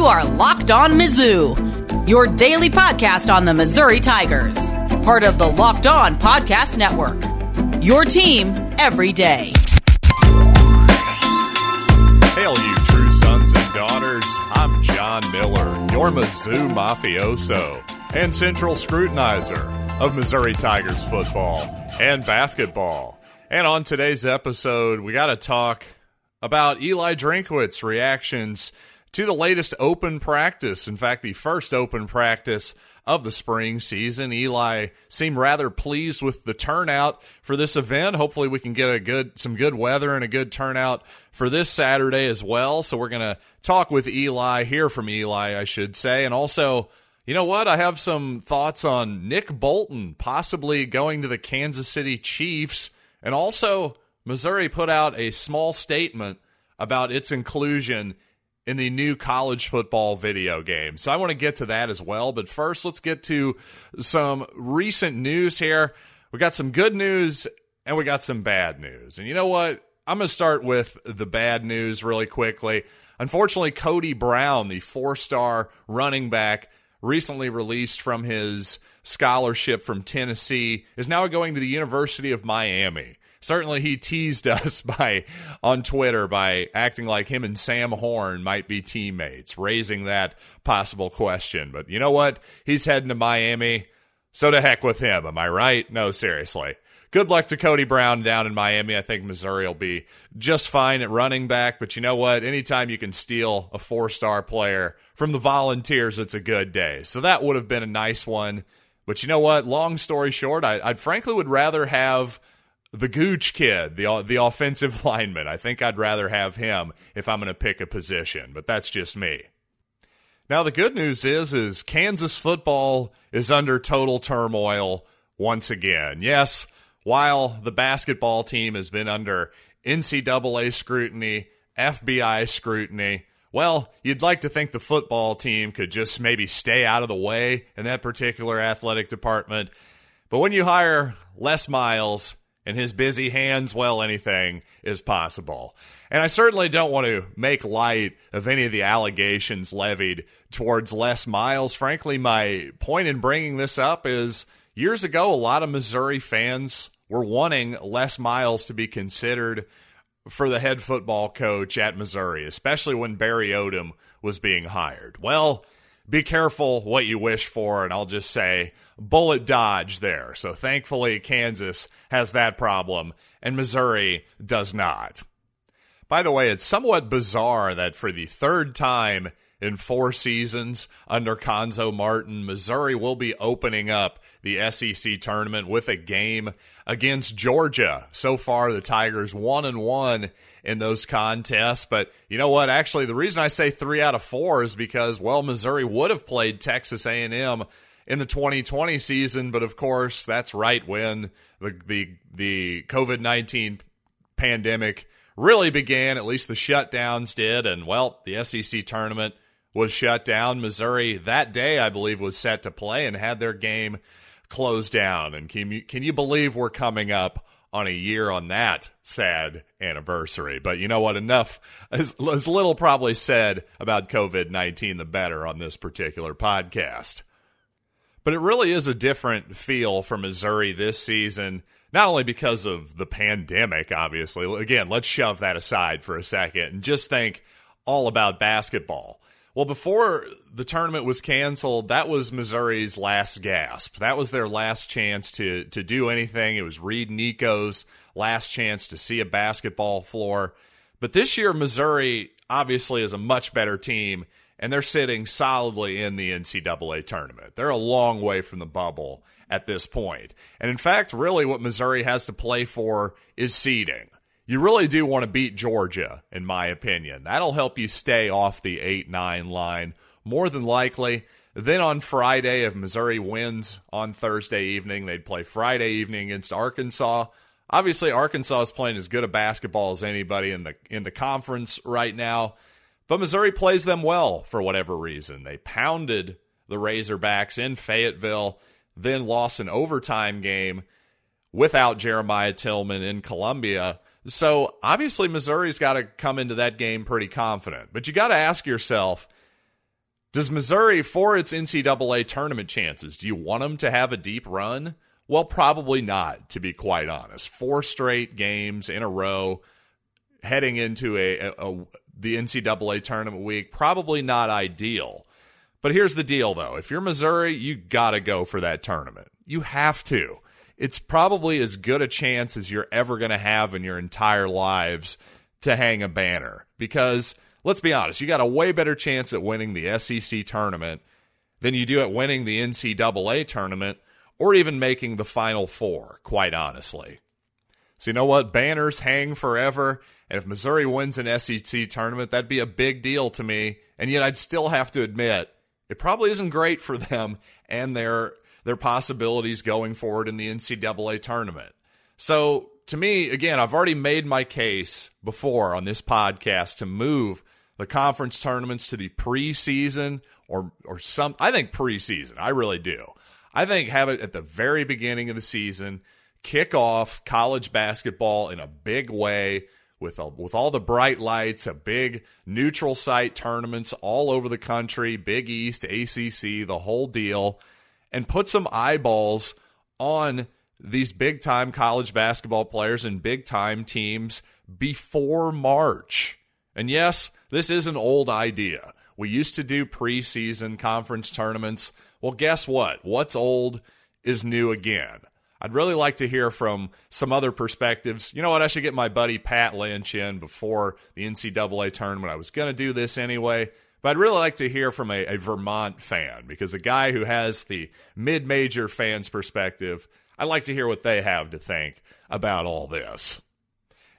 You are Locked On Mizzou, your daily podcast on the Missouri Tigers, part of the Locked On Podcast Network. Your team every day. Hail, you true sons and daughters. I'm John Miller, your Mizzou mafioso and central scrutinizer of Missouri Tigers football and basketball. And on today's episode, we got to talk about Eli Drinkwitz reactions to the latest open practice. In fact, the first open practice of the spring season. Eli seemed rather pleased with the turnout for this event. Hopefully, we can get a good some good weather and a good turnout for this Saturday as well. So we're going to talk with Eli, hear from Eli, I should say, and also. You know what? I have some thoughts on Nick Bolton possibly going to the Kansas City Chiefs. And also, Missouri put out a small statement about its inclusion in the new college football video game. So I want to get to that as well. But first, let's get to some recent news here. We got some good news and we got some bad news. And you know what? I'm going to start with the bad news really quickly. Unfortunately, Cody Brown, the four star running back, recently released from his scholarship from Tennessee, is now going to the University of Miami certainly he teased us by on Twitter by acting like him and Sam Horn might be teammates, raising that possible question. But you know what? He's heading to Miami. So to heck with him, am I right? No, seriously. Good luck to Cody Brown down in Miami. I think Missouri will be just fine at running back. But you know what? Anytime you can steal a four star player from the volunteers, it's a good day. So that would have been a nice one. But you know what? Long story short, I, I frankly would rather have the Gooch kid, the the offensive lineman. I think I'd rather have him if I'm going to pick a position, but that's just me. Now the good news is is Kansas football is under total turmoil once again. Yes, while the basketball team has been under NCAA scrutiny, FBI scrutiny, well, you'd like to think the football team could just maybe stay out of the way in that particular athletic department. But when you hire Les Miles, in his busy hands, well, anything is possible. And I certainly don't want to make light of any of the allegations levied towards Les Miles. Frankly, my point in bringing this up is years ago, a lot of Missouri fans were wanting Les Miles to be considered for the head football coach at Missouri, especially when Barry Odom was being hired. Well, be careful what you wish for, and I'll just say bullet dodge there. So thankfully, Kansas has that problem, and Missouri does not. By the way, it's somewhat bizarre that for the third time in four seasons under Cuonzo Martin, Missouri will be opening up the SEC tournament with a game against Georgia. So far, the Tigers one and one in those contests. But you know what? Actually, the reason I say three out of four is because well, Missouri would have played Texas A&M in the 2020 season, but of course, that's right when the the the COVID 19 pandemic really began. At least the shutdowns did, and well, the SEC tournament was shut down. Missouri that day, I believe, was set to play and had their game closed down. And can you, can you believe we're coming up on a year on that sad anniversary? But you know what? Enough, as, as little probably said about COVID 19, the better on this particular podcast. But it really is a different feel for Missouri this season, not only because of the pandemic, obviously. Again, let's shove that aside for a second and just think all about basketball. Well, before the tournament was canceled, that was Missouri's last gasp. That was their last chance to to do anything. It was Reed Nikko's last chance to see a basketball floor. But this year, Missouri obviously is a much better team, and they're sitting solidly in the NCAA tournament. They're a long way from the bubble at this point. And in fact, really what Missouri has to play for is seeding you really do want to beat Georgia, in my opinion. That'll help you stay off the 8 9 line more than likely. Then on Friday, if Missouri wins on Thursday evening, they'd play Friday evening against Arkansas. Obviously, Arkansas is playing as good a basketball as anybody in the in the conference right now, but Missouri plays them well for whatever reason. They pounded the Razorbacks in Fayetteville, then lost an overtime game without Jeremiah Tilmon in Columbia. So obviously, Missouri's got to come into that game pretty confident. But you got to ask yourself Does Missouri, for its NCAA tournament chances, do you want them to have a deep run? Well, probably not, to be quite honest. Four straight games in a row heading into a, a, a the NCAA tournament week, probably not ideal. But here's the deal, though. If you're Missouri, you got to go for that tournament. You have to. It's probably as good a chance as you're ever going to have in your entire lives to hang a banner. Because let's be honest, you got a way better chance at winning the SEC tournament than you do at winning the NCAA tournament or even making the Final Four, quite honestly. So, you know what? Banners hang forever. And if Missouri wins an SEC tournament, that'd be a big deal to me. And yet, I'd still have to admit, it probably isn't great for them and their their possibilities going forward in the NCAA tournament. So, to me, again, I've already made my case before on this podcast to move the conference tournaments to the preseason or or some I think preseason. I really do. I think have it at the very beginning of the season, kick off college basketball in a big way with a, with all the bright lights, a big neutral site tournaments all over the country, Big East, ACC, the whole deal, and put some eyeballs on these big time college basketball players and big time teams before March. And yes, this is an old idea. We used to do preseason conference tournaments. Well, guess what? What's old is new again. I'd really like to hear from some other perspectives. You know what? I should get my buddy Pat Lynch in before the NCAA tournament. I was going to do this anyway, but I'd really like to hear from a, a Vermont fan because a guy who has the mid major fans perspective, I'd like to hear what they have to think about all this.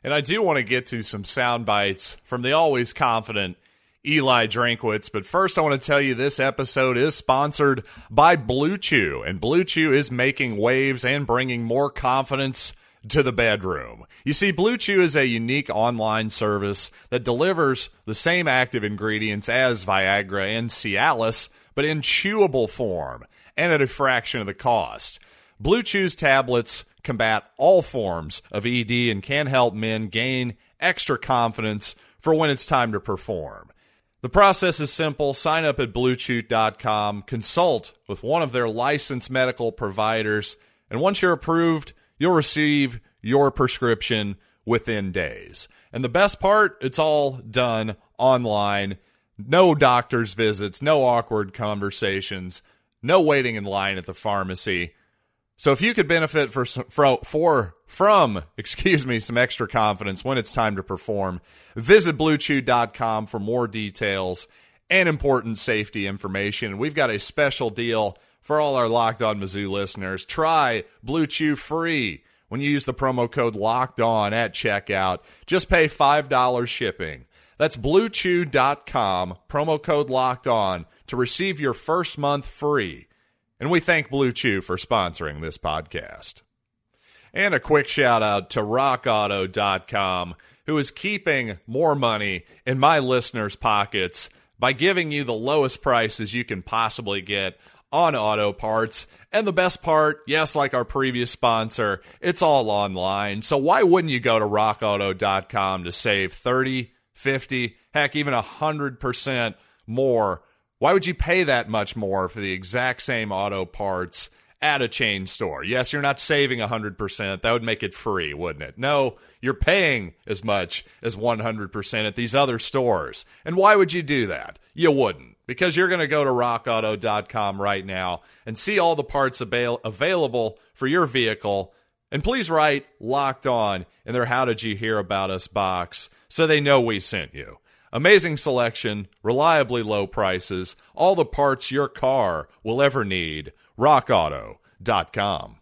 And I do want to get to some sound bites from the always confident Eli Drinkwitz. But first, I want to tell you this episode is sponsored by Blue Chew, and Blue Chew is making waves and bringing more confidence to the bedroom. You see, Blue Chew is a unique online service that delivers the same active ingredients as Viagra and Cialis, but in chewable form and at a fraction of the cost. Blue Chew's tablets combat all forms of ED and can help men gain extra confidence for when it's time to perform. The process is simple. Sign up at bluechew.com, consult with one of their licensed medical providers, and once you're approved, you'll receive your prescription within days. And the best part, it's all done online. No doctor's visits, no awkward conversations, no waiting in line at the pharmacy. So if you could benefit for, for, for from, excuse me, some extra confidence when it's time to perform, visit bluechew.com for more details and important safety information. We've got a special deal for all our Locked On Mizzou listeners. Try Blue Chew free when you use the promo code Locked On at checkout. Just pay $5 shipping. That's bluechew.com, promo code Locked On to receive your first month free. And we thank Blue Chew for sponsoring this podcast. And a quick shout out to rockauto.com, who is keeping more money in my listeners' pockets by giving you the lowest prices you can possibly get on auto parts. And the best part, yes, like our previous sponsor, it's all online. So why wouldn't you go to rockauto.com to save 30, 50, heck, even 100% more why would you pay that much more for the exact same auto parts at a chain store? Yes, you're not saving 100%. That would make it free, wouldn't it? No, you're paying as much as 100% at these other stores. And why would you do that? You wouldn't. Because you're going to go to rockauto.com right now and see all the parts avail- available for your vehicle. And please write locked on in their How Did You Hear About Us box so they know we sent you. Amazing selection, reliably low prices, all the parts your car will ever need. RockAuto.com.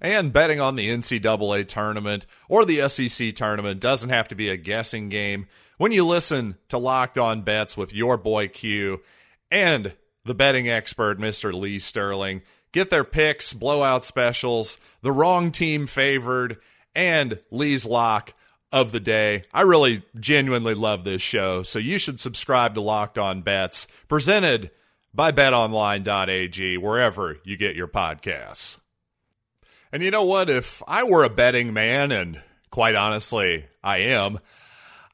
And betting on the NCAA tournament or the SEC tournament doesn't have to be a guessing game. When you listen to Locked On Bets with your boy Q and the betting expert, Mr. Lee Sterling, get their picks, blowout specials, the wrong team favored, and Lee's lock of the day. I really genuinely love this show, so you should subscribe to Locked On Bets, presented by betonline.ag, wherever you get your podcasts. And you know what? If I were a betting man, and quite honestly, I am,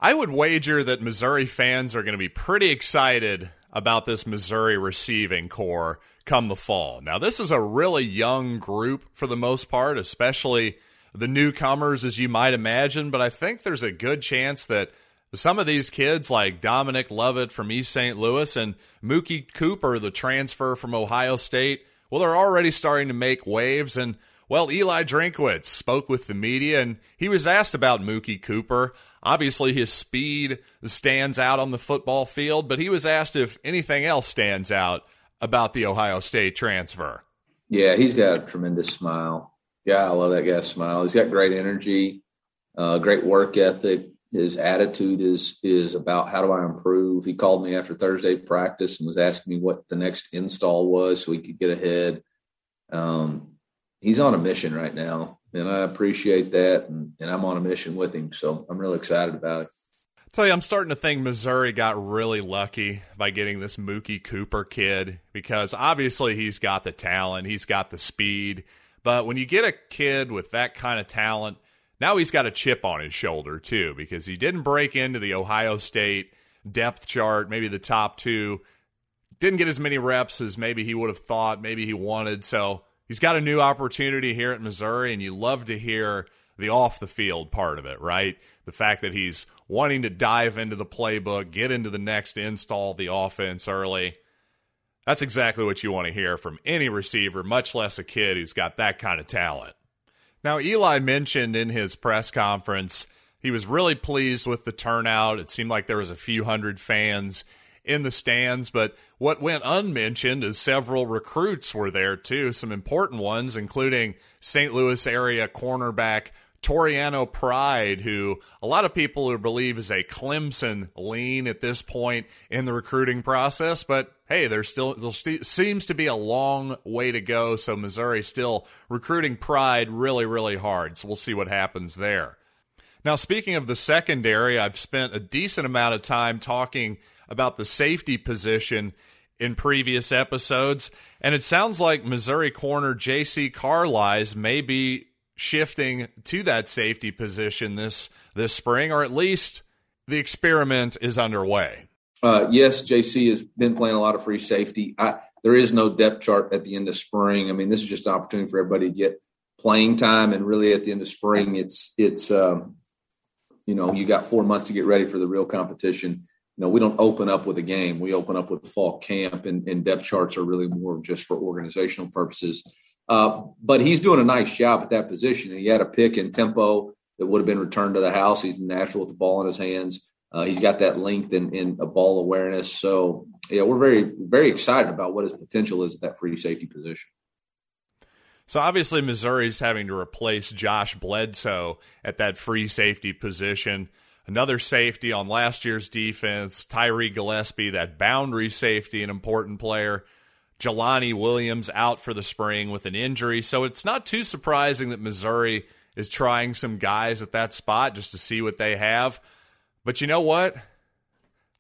I would wager that Missouri fans are going to be pretty excited about this Missouri receiving corps come the fall. Now, this is a really young group for the most part, especially the newcomers, as you might imagine, but I think there's a good chance that some of these kids, like Dominic Lovett from East St. Louis and Mookie Cooper, the transfer from Ohio State, well, they're already starting to make waves. And, well, Eli Drinkwitz spoke with the media and he was asked about Mookie Cooper. Obviously, his speed stands out on the football field, but he was asked if anything else stands out about the Ohio State transfer. Yeah, he's got a tremendous smile. Yeah, I love that guy's smile. He's got great energy, uh, great work ethic. His attitude is is about how do I improve. He called me after Thursday practice and was asking me what the next install was so he could get ahead. Um, he's on a mission right now, and I appreciate that. And, and I'm on a mission with him, so I'm really excited about it. Tell you, I'm starting to think Missouri got really lucky by getting this Mookie Cooper kid because obviously he's got the talent, he's got the speed, but when you get a kid with that kind of talent, now he's got a chip on his shoulder too because he didn't break into the Ohio State depth chart, maybe the top two. Didn't get as many reps as maybe he would have thought, maybe he wanted. So he's got a new opportunity here at Missouri, and you love to hear the off the field part of it, right? The fact that he's wanting to dive into the playbook, get into the next install the offense early. That's exactly what you want to hear from any receiver, much less a kid who's got that kind of talent. Now, Eli mentioned in his press conference he was really pleased with the turnout. It seemed like there was a few hundred fans in the stands, but what went unmentioned is several recruits were there too, some important ones, including St. Louis area cornerback Toriano Pride, who a lot of people who believe is a Clemson lean at this point in the recruiting process, but hey, there's still there seems to be a long way to go. So Missouri still recruiting Pride really, really hard. So we'll see what happens there. Now, speaking of the secondary, I've spent a decent amount of time talking about the safety position in previous episodes, and it sounds like Missouri corner J.C. Carlies may be shifting to that safety position this this spring, or at least the experiment is underway. Uh, yes, JC has been playing a lot of free safety. I, there is no depth chart at the end of spring. I mean, this is just an opportunity for everybody to get playing time, and really at the end of spring, it's it's um, you know you got four months to get ready for the real competition. You know, we don't open up with a game; we open up with fall camp, and, and depth charts are really more just for organizational purposes. Uh, but he's doing a nice job at that position. And He had a pick in tempo that would have been returned to the house. He's natural with the ball in his hands. Uh, he's got that length and, a ball awareness. So, yeah, we're very, very excited about what his potential is at that free safety position. So obviously, Missouri's having to replace Josh Bledsoe at that free safety position. Another safety on last year's defense, Tyree Gillespie, that boundary safety, an important player. Jelani Williams out for the spring with an injury. So it's not too surprising that Missouri is trying some guys at that spot just to see what they have. But you know what?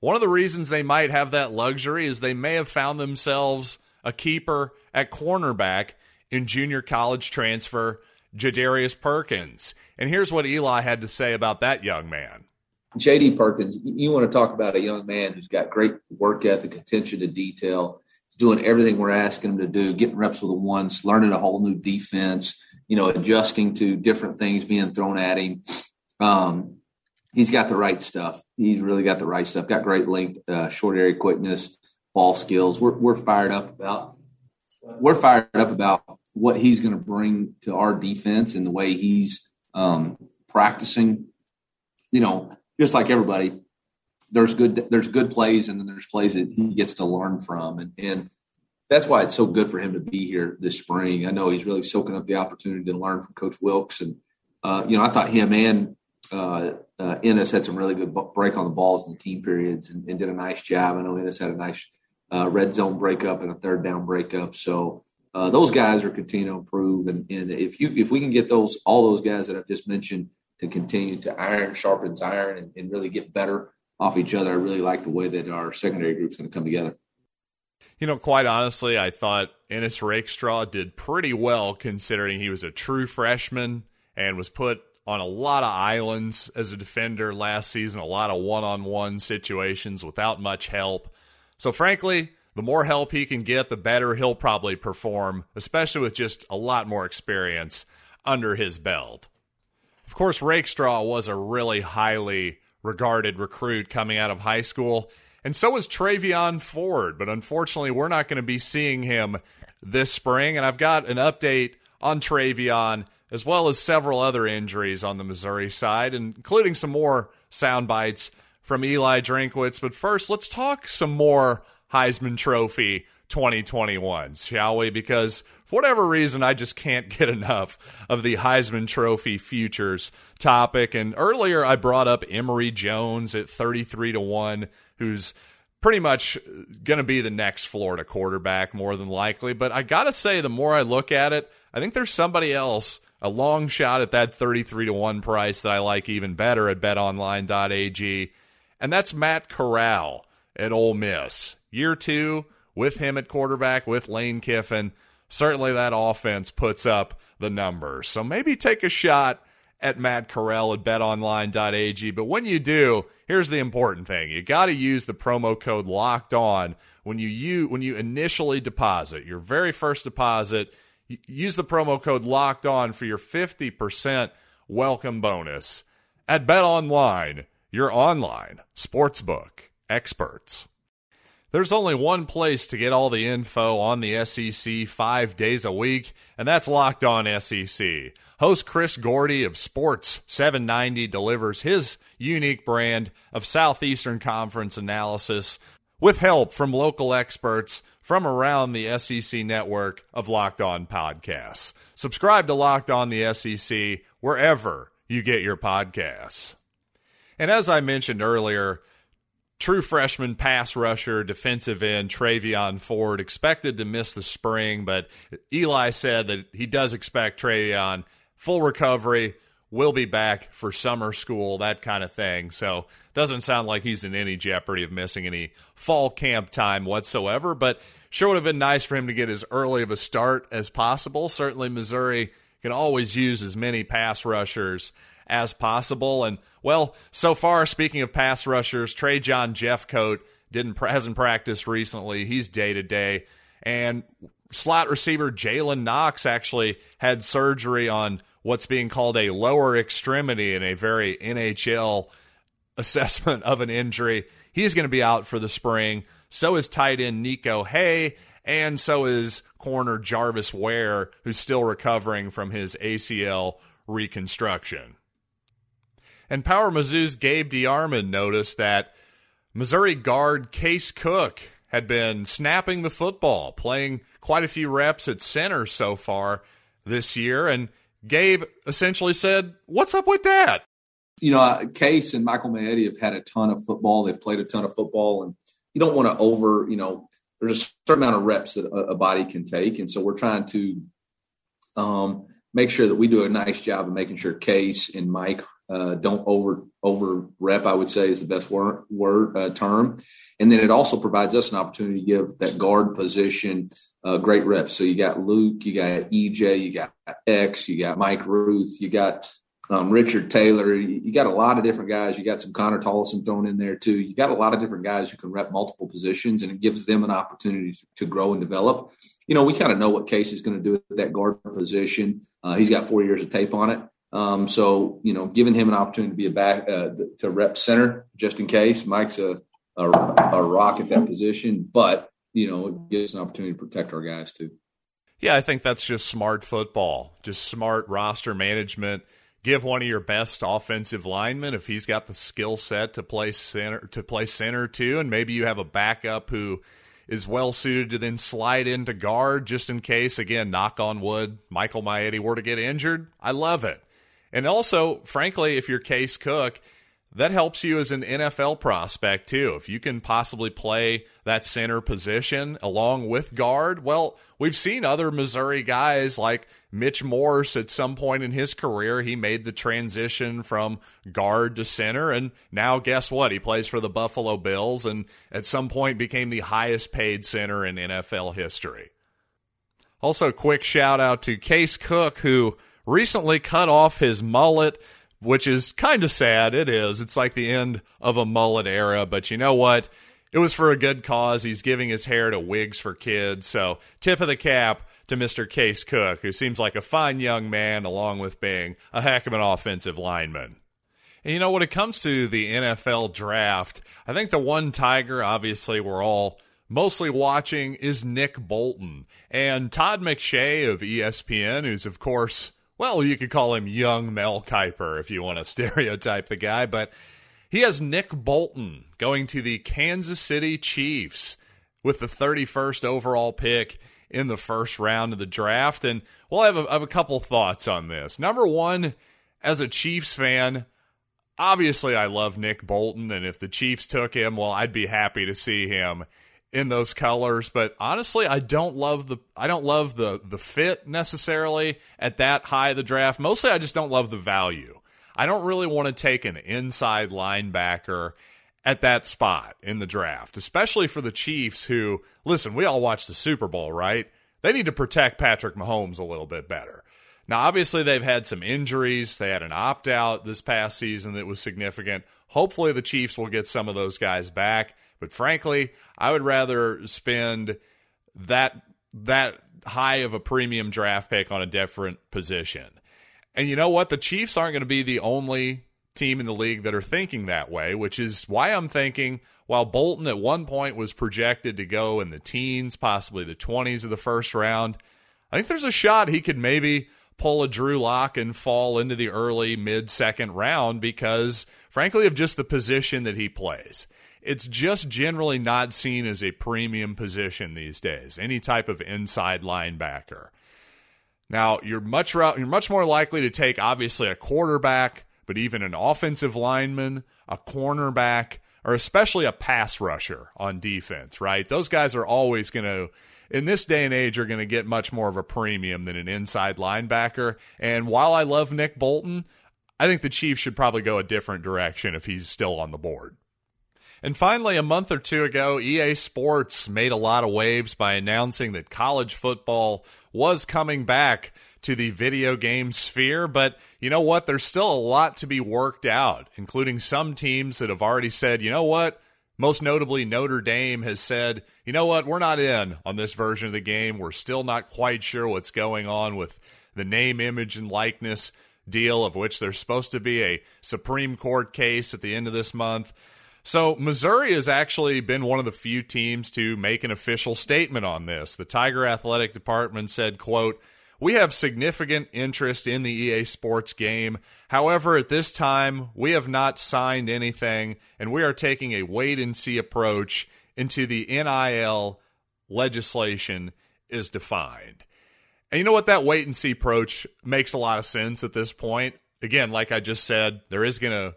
One of the reasons they might have that luxury is they may have found themselves a keeper at cornerback in junior college transfer Jadarius Perkins. And here's what Eli had to say about that young man. JD Perkins, you want to talk about a young man who's got great work ethic, attention to detail doing everything we're asking him to do, getting reps with the ones, learning a whole new defense, you know, adjusting to different things being thrown at him. Um, he's got the right stuff. He's really got the right stuff. Got great length, uh, short area quickness, ball skills. We're we're fired up about we're fired up about what he's going to bring to our defense and the way he's um, practicing. You know, just like everybody, there's good there's good plays and then there's plays that he gets to learn from and, and that's why it's so good for him to be here this spring. I know he's really soaking up the opportunity to learn from Coach Wilks, and uh, you know I thought him and uh, uh, Ennis had some really good break on the balls in the team periods and, and did a nice job. I know Ennis had a nice uh, red zone breakup and a third down breakup. So uh, those guys are continuing to improve, and, and if you if we can get those all those guys that I've just mentioned to continue to iron sharpens iron and, and really get better off each other. I really like the way that our secondary group's going to come together. You know, quite honestly, I thought Ennis Rakestraw did pretty well considering he was a true freshman and was put on a lot of islands as a defender last season, a lot of one on one situations without much help. So, frankly, the more help he can get, the better he'll probably perform, especially with just a lot more experience under his belt. Of course, Rakestraw was a really highly regarded recruit coming out of high school, and so is Travion Ford, but unfortunately, we're not going to be seeing him this spring. And I've got an update on Travion, as well as several other injuries on the Missouri side, including some more sound bites from Eli Drinkwitz. But first, let's talk some more Heisman Trophy 2021s, shall we? Because for whatever reason, I just can't get enough of the Heisman Trophy futures topic. And earlier, I brought up Emory Jones at 33 to 1, who's pretty much going to be the next Florida quarterback, more than likely. But I got to say, the more I look at it, I think there's somebody else, a long shot at that 33 to 1 price that I like even better at betonline.ag. And that's Matt Corral at Ole Miss. Year two with him at quarterback, with Lane Kiffin. Certainly that offense puts up the numbers. So maybe take a shot at Matt Corral at betonline.ag. But when you do, here's the important thing. You got to use the promo code locked on when you, you when you initially deposit your very first deposit. Use the promo code locked on for your 50% welcome bonus at BetOnline, your online sportsbook experts. There's only one place to get all the info on the SEC five days a week, and that's Locked On SEC. Host Chris Gordy of Sports 790 delivers his unique brand of Southeastern Conference analysis with help from local experts from around the SEC network of Locked On podcasts. Subscribe to Locked On the SEC wherever you get your podcasts. And as I mentioned earlier, true freshman pass rusher, defensive end Travion Ford expected to miss the spring, but Eli said that he does expect Travion full recovery, will be back for summer school, that kind of thing. So doesn't sound like he's in any jeopardy of missing any fall camp time whatsoever, but sure would have been nice for him to get as early of a start as possible. Certainly Missouri can always use as many pass rushers as possible. And well, so far, speaking of pass rushers, Trajan Jeffcoat didn't hasn't practiced recently. He's day to day, and slot receiver Jalen Knox actually had surgery on what's being called a lower extremity in a very NHL assessment of an injury. He's going to be out for the spring. So is tight end Niko Hea, and so is corner Jarvis Ware, who's still recovering from his ACL reconstruction. And Power Mizzou's Gabe DeArmond noticed that Missouri guard Case Cook had been snapping the football, playing quite a few reps at center so far this year. And Gabe essentially said, What's up with that? You know, Case and Michael Maietti have had a ton of football. They've played a ton of football, and you don't want to over, you know, there's a certain amount of reps that a, a body can take. And so we're trying to um, make sure that we do a nice job of making sure Case and Mike uh, don't over over rep. I would say is the best word, word uh, term, and then it also provides us an opportunity to give that guard position uh, great reps. So you got Luke, you got EJ, you got X, you got Mike Ruth, you got um, Richard Taylor. You, got a lot of different guys. You got some Connor Tollison thrown in there too. You got a lot of different guys who can rep multiple positions, and it gives them an opportunity to, grow and develop. You know, we kind of know what Case is going to do at that guard position. Uh, he's got four years of tape on it. Um, so, you know, giving him an opportunity to be a back uh, to rep center just in case. Mike's a, a, a rock at that position, but you know, it gives an opportunity to protect our guys too. Yeah, I think that's just smart football, just smart roster management. Give one of your best offensive linemen if he's got the skill set to play center to play center too, and maybe you have a backup who is well suited to then slide into guard just in case. Again, knock on wood, Michael Maietti were to get injured. I love it. And also, frankly, if you're Case Cook, that helps you as an NFL prospect too. If you can possibly play that center position along with guard, well, we've seen other Missouri guys like Mitch Morse at some point in his career, he made the transition from guard to center. And now, guess what? He plays for the Buffalo Bills and at some point became the highest paid center in NFL history. Also, quick shout out to Case Cook, who recently cut off his mullet, which is kind of sad. It is. It's like the end of a mullet era, but you know what? it was for a good cause. He's giving his hair to Wigs for Kids. So, tip of the cap to Mr. Case Cook, who seems like a fine young man, along with being a heck of an offensive lineman. And you know, when it comes to the NFL draft, I think the one Tiger, obviously, we're all mostly watching is Nick Bolton. And Todd McShay of ESPN, who's, of course, well, you could call him young Mel Kiper if you want to stereotype the guy, but he has Nick Bolton going to the Kansas City Chiefs with the 31st overall pick in the first round of the draft. And we'll have a, have a couple thoughts on this. Number one, as a Chiefs fan, obviously I love Nick Bolton. And if the Chiefs took him, well, I'd be happy to see him in those colors but honestly I don't love the I don't love the the fit necessarily at that high of the draft mostly I just don't love the value I don't really want to take an inside linebacker at that spot in the draft, especially for the Chiefs who, listen, we all watch the Super Bowl, right? They need to protect Patrick Mahomes a little bit better. Now, obviously, they've had some injuries. They had an opt out this past season that was significant. Hopefully, the Chiefs will get some of those guys back. But frankly, I would rather spend that that high of a premium draft pick on a different position. And you know what? The Chiefs aren't going to be the only team in the league that are thinking that way, which is why I'm thinking while Bolton at one point was projected to go in the teens, possibly the 20s of the first round, I think there's a shot he could maybe pull a Drew Lock and fall into the early mid second round because, frankly, of just the position that he plays. It's just generally not seen as a premium position these days, any type of inside linebacker. Now, you're much you're much more likely to take obviously a quarterback, but even an offensive lineman, a cornerback, or especially a pass rusher on defense, right? Those guys are always going to in this day and age are going to get much more of a premium than an inside linebacker. And while I love Nick Bolton, I think the Chiefs should probably go a different direction if he's still on the board. And finally, a month or two ago, EA Sports made a lot of waves by announcing that college football was coming back to the video game sphere. But you know what? There's still a lot to be worked out, including some teams that have already said, you know what? Most notably, Notre Dame has said, you know what? We're not in on this version of the game. We're still not quite sure what's going on with the name, image, and likeness deal, of which there's supposed to be a Supreme Court case at the end of this month. So Missouri has actually been one of the few teams to make an official statement on this. The Tiger Athletic Department said, quote, we have significant interest in the EA Sports game. However, at this time, we have not signed anything, and we are taking a wait and see approach into the NIL legislation is defined. And you know what? That wait and see approach makes a lot of sense at this point. Again, like I just said, there is going to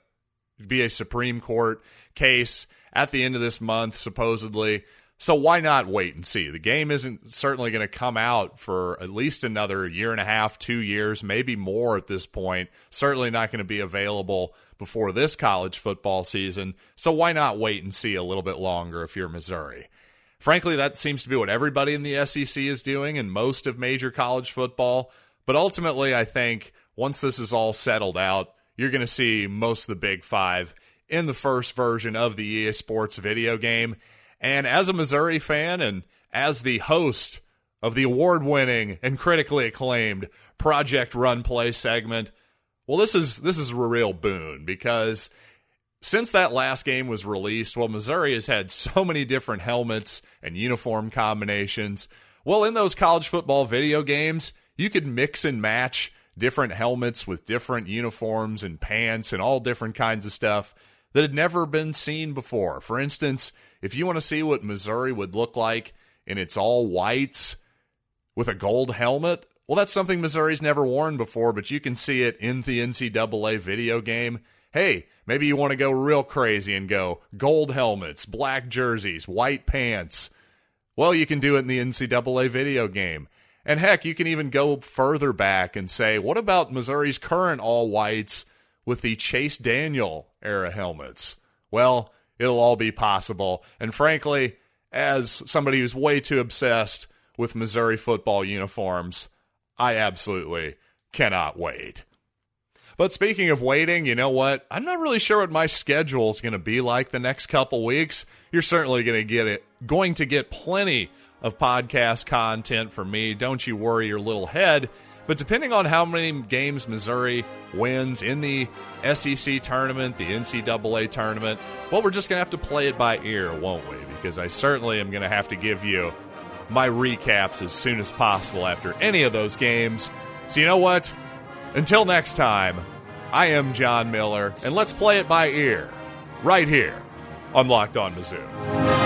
be a Supreme Court case at the end of this month, supposedly. So why not wait and see? The game isn't certainly going to come out for at least another year and a half, two years, maybe more at this point. Certainly not going to be available before this college football season. So why not wait and see a little bit longer if you're Missouri? Frankly, that seems to be what everybody in the SEC is doing and most of major college football. But ultimately, I think once this is all settled out, you're going to see most of the big five in the first version of the EA Sports video game. And as a Missouri fan and as the host of the award winning and critically acclaimed Project Run Play segment, well, this is this is a real boon because since that last game was released, well, Missouri has had so many different helmets and uniform combinations. Well, in those college football video games, you could mix and match different helmets with different uniforms and pants and all different kinds of stuff that had never been seen before. For instance, if you want to see what Missouri would look like in its all whites with a gold helmet, well, that's something Missouri's never worn before, but you can see it in the NCAA video game. Hey, maybe you want to go real crazy and go gold helmets, black jerseys, white pants. Well, you can do it in the NCAA video game. And heck, you can even go further back and say, what about Missouri's current all whites with the Chase Daniel era helmets? Well, it'll all be possible. And frankly, as somebody who's way too obsessed with Missouri football uniforms, I absolutely cannot wait. But speaking of waiting, you know what? I'm not really sure what my schedule is going to be like the next couple weeks. You're certainly going to get it, going to get plenty of podcast content for me. Don't you worry your little head. But depending on how many games Missouri wins in the SEC tournament, the NCAA tournament, well, we're just going to have to play it by ear, won't we? Because I certainly am going to have to give you my recaps as soon as possible after any of those games. So, you know what? Until next time, I am John Miller, and let's play it by ear right here on Locked On Mizzou.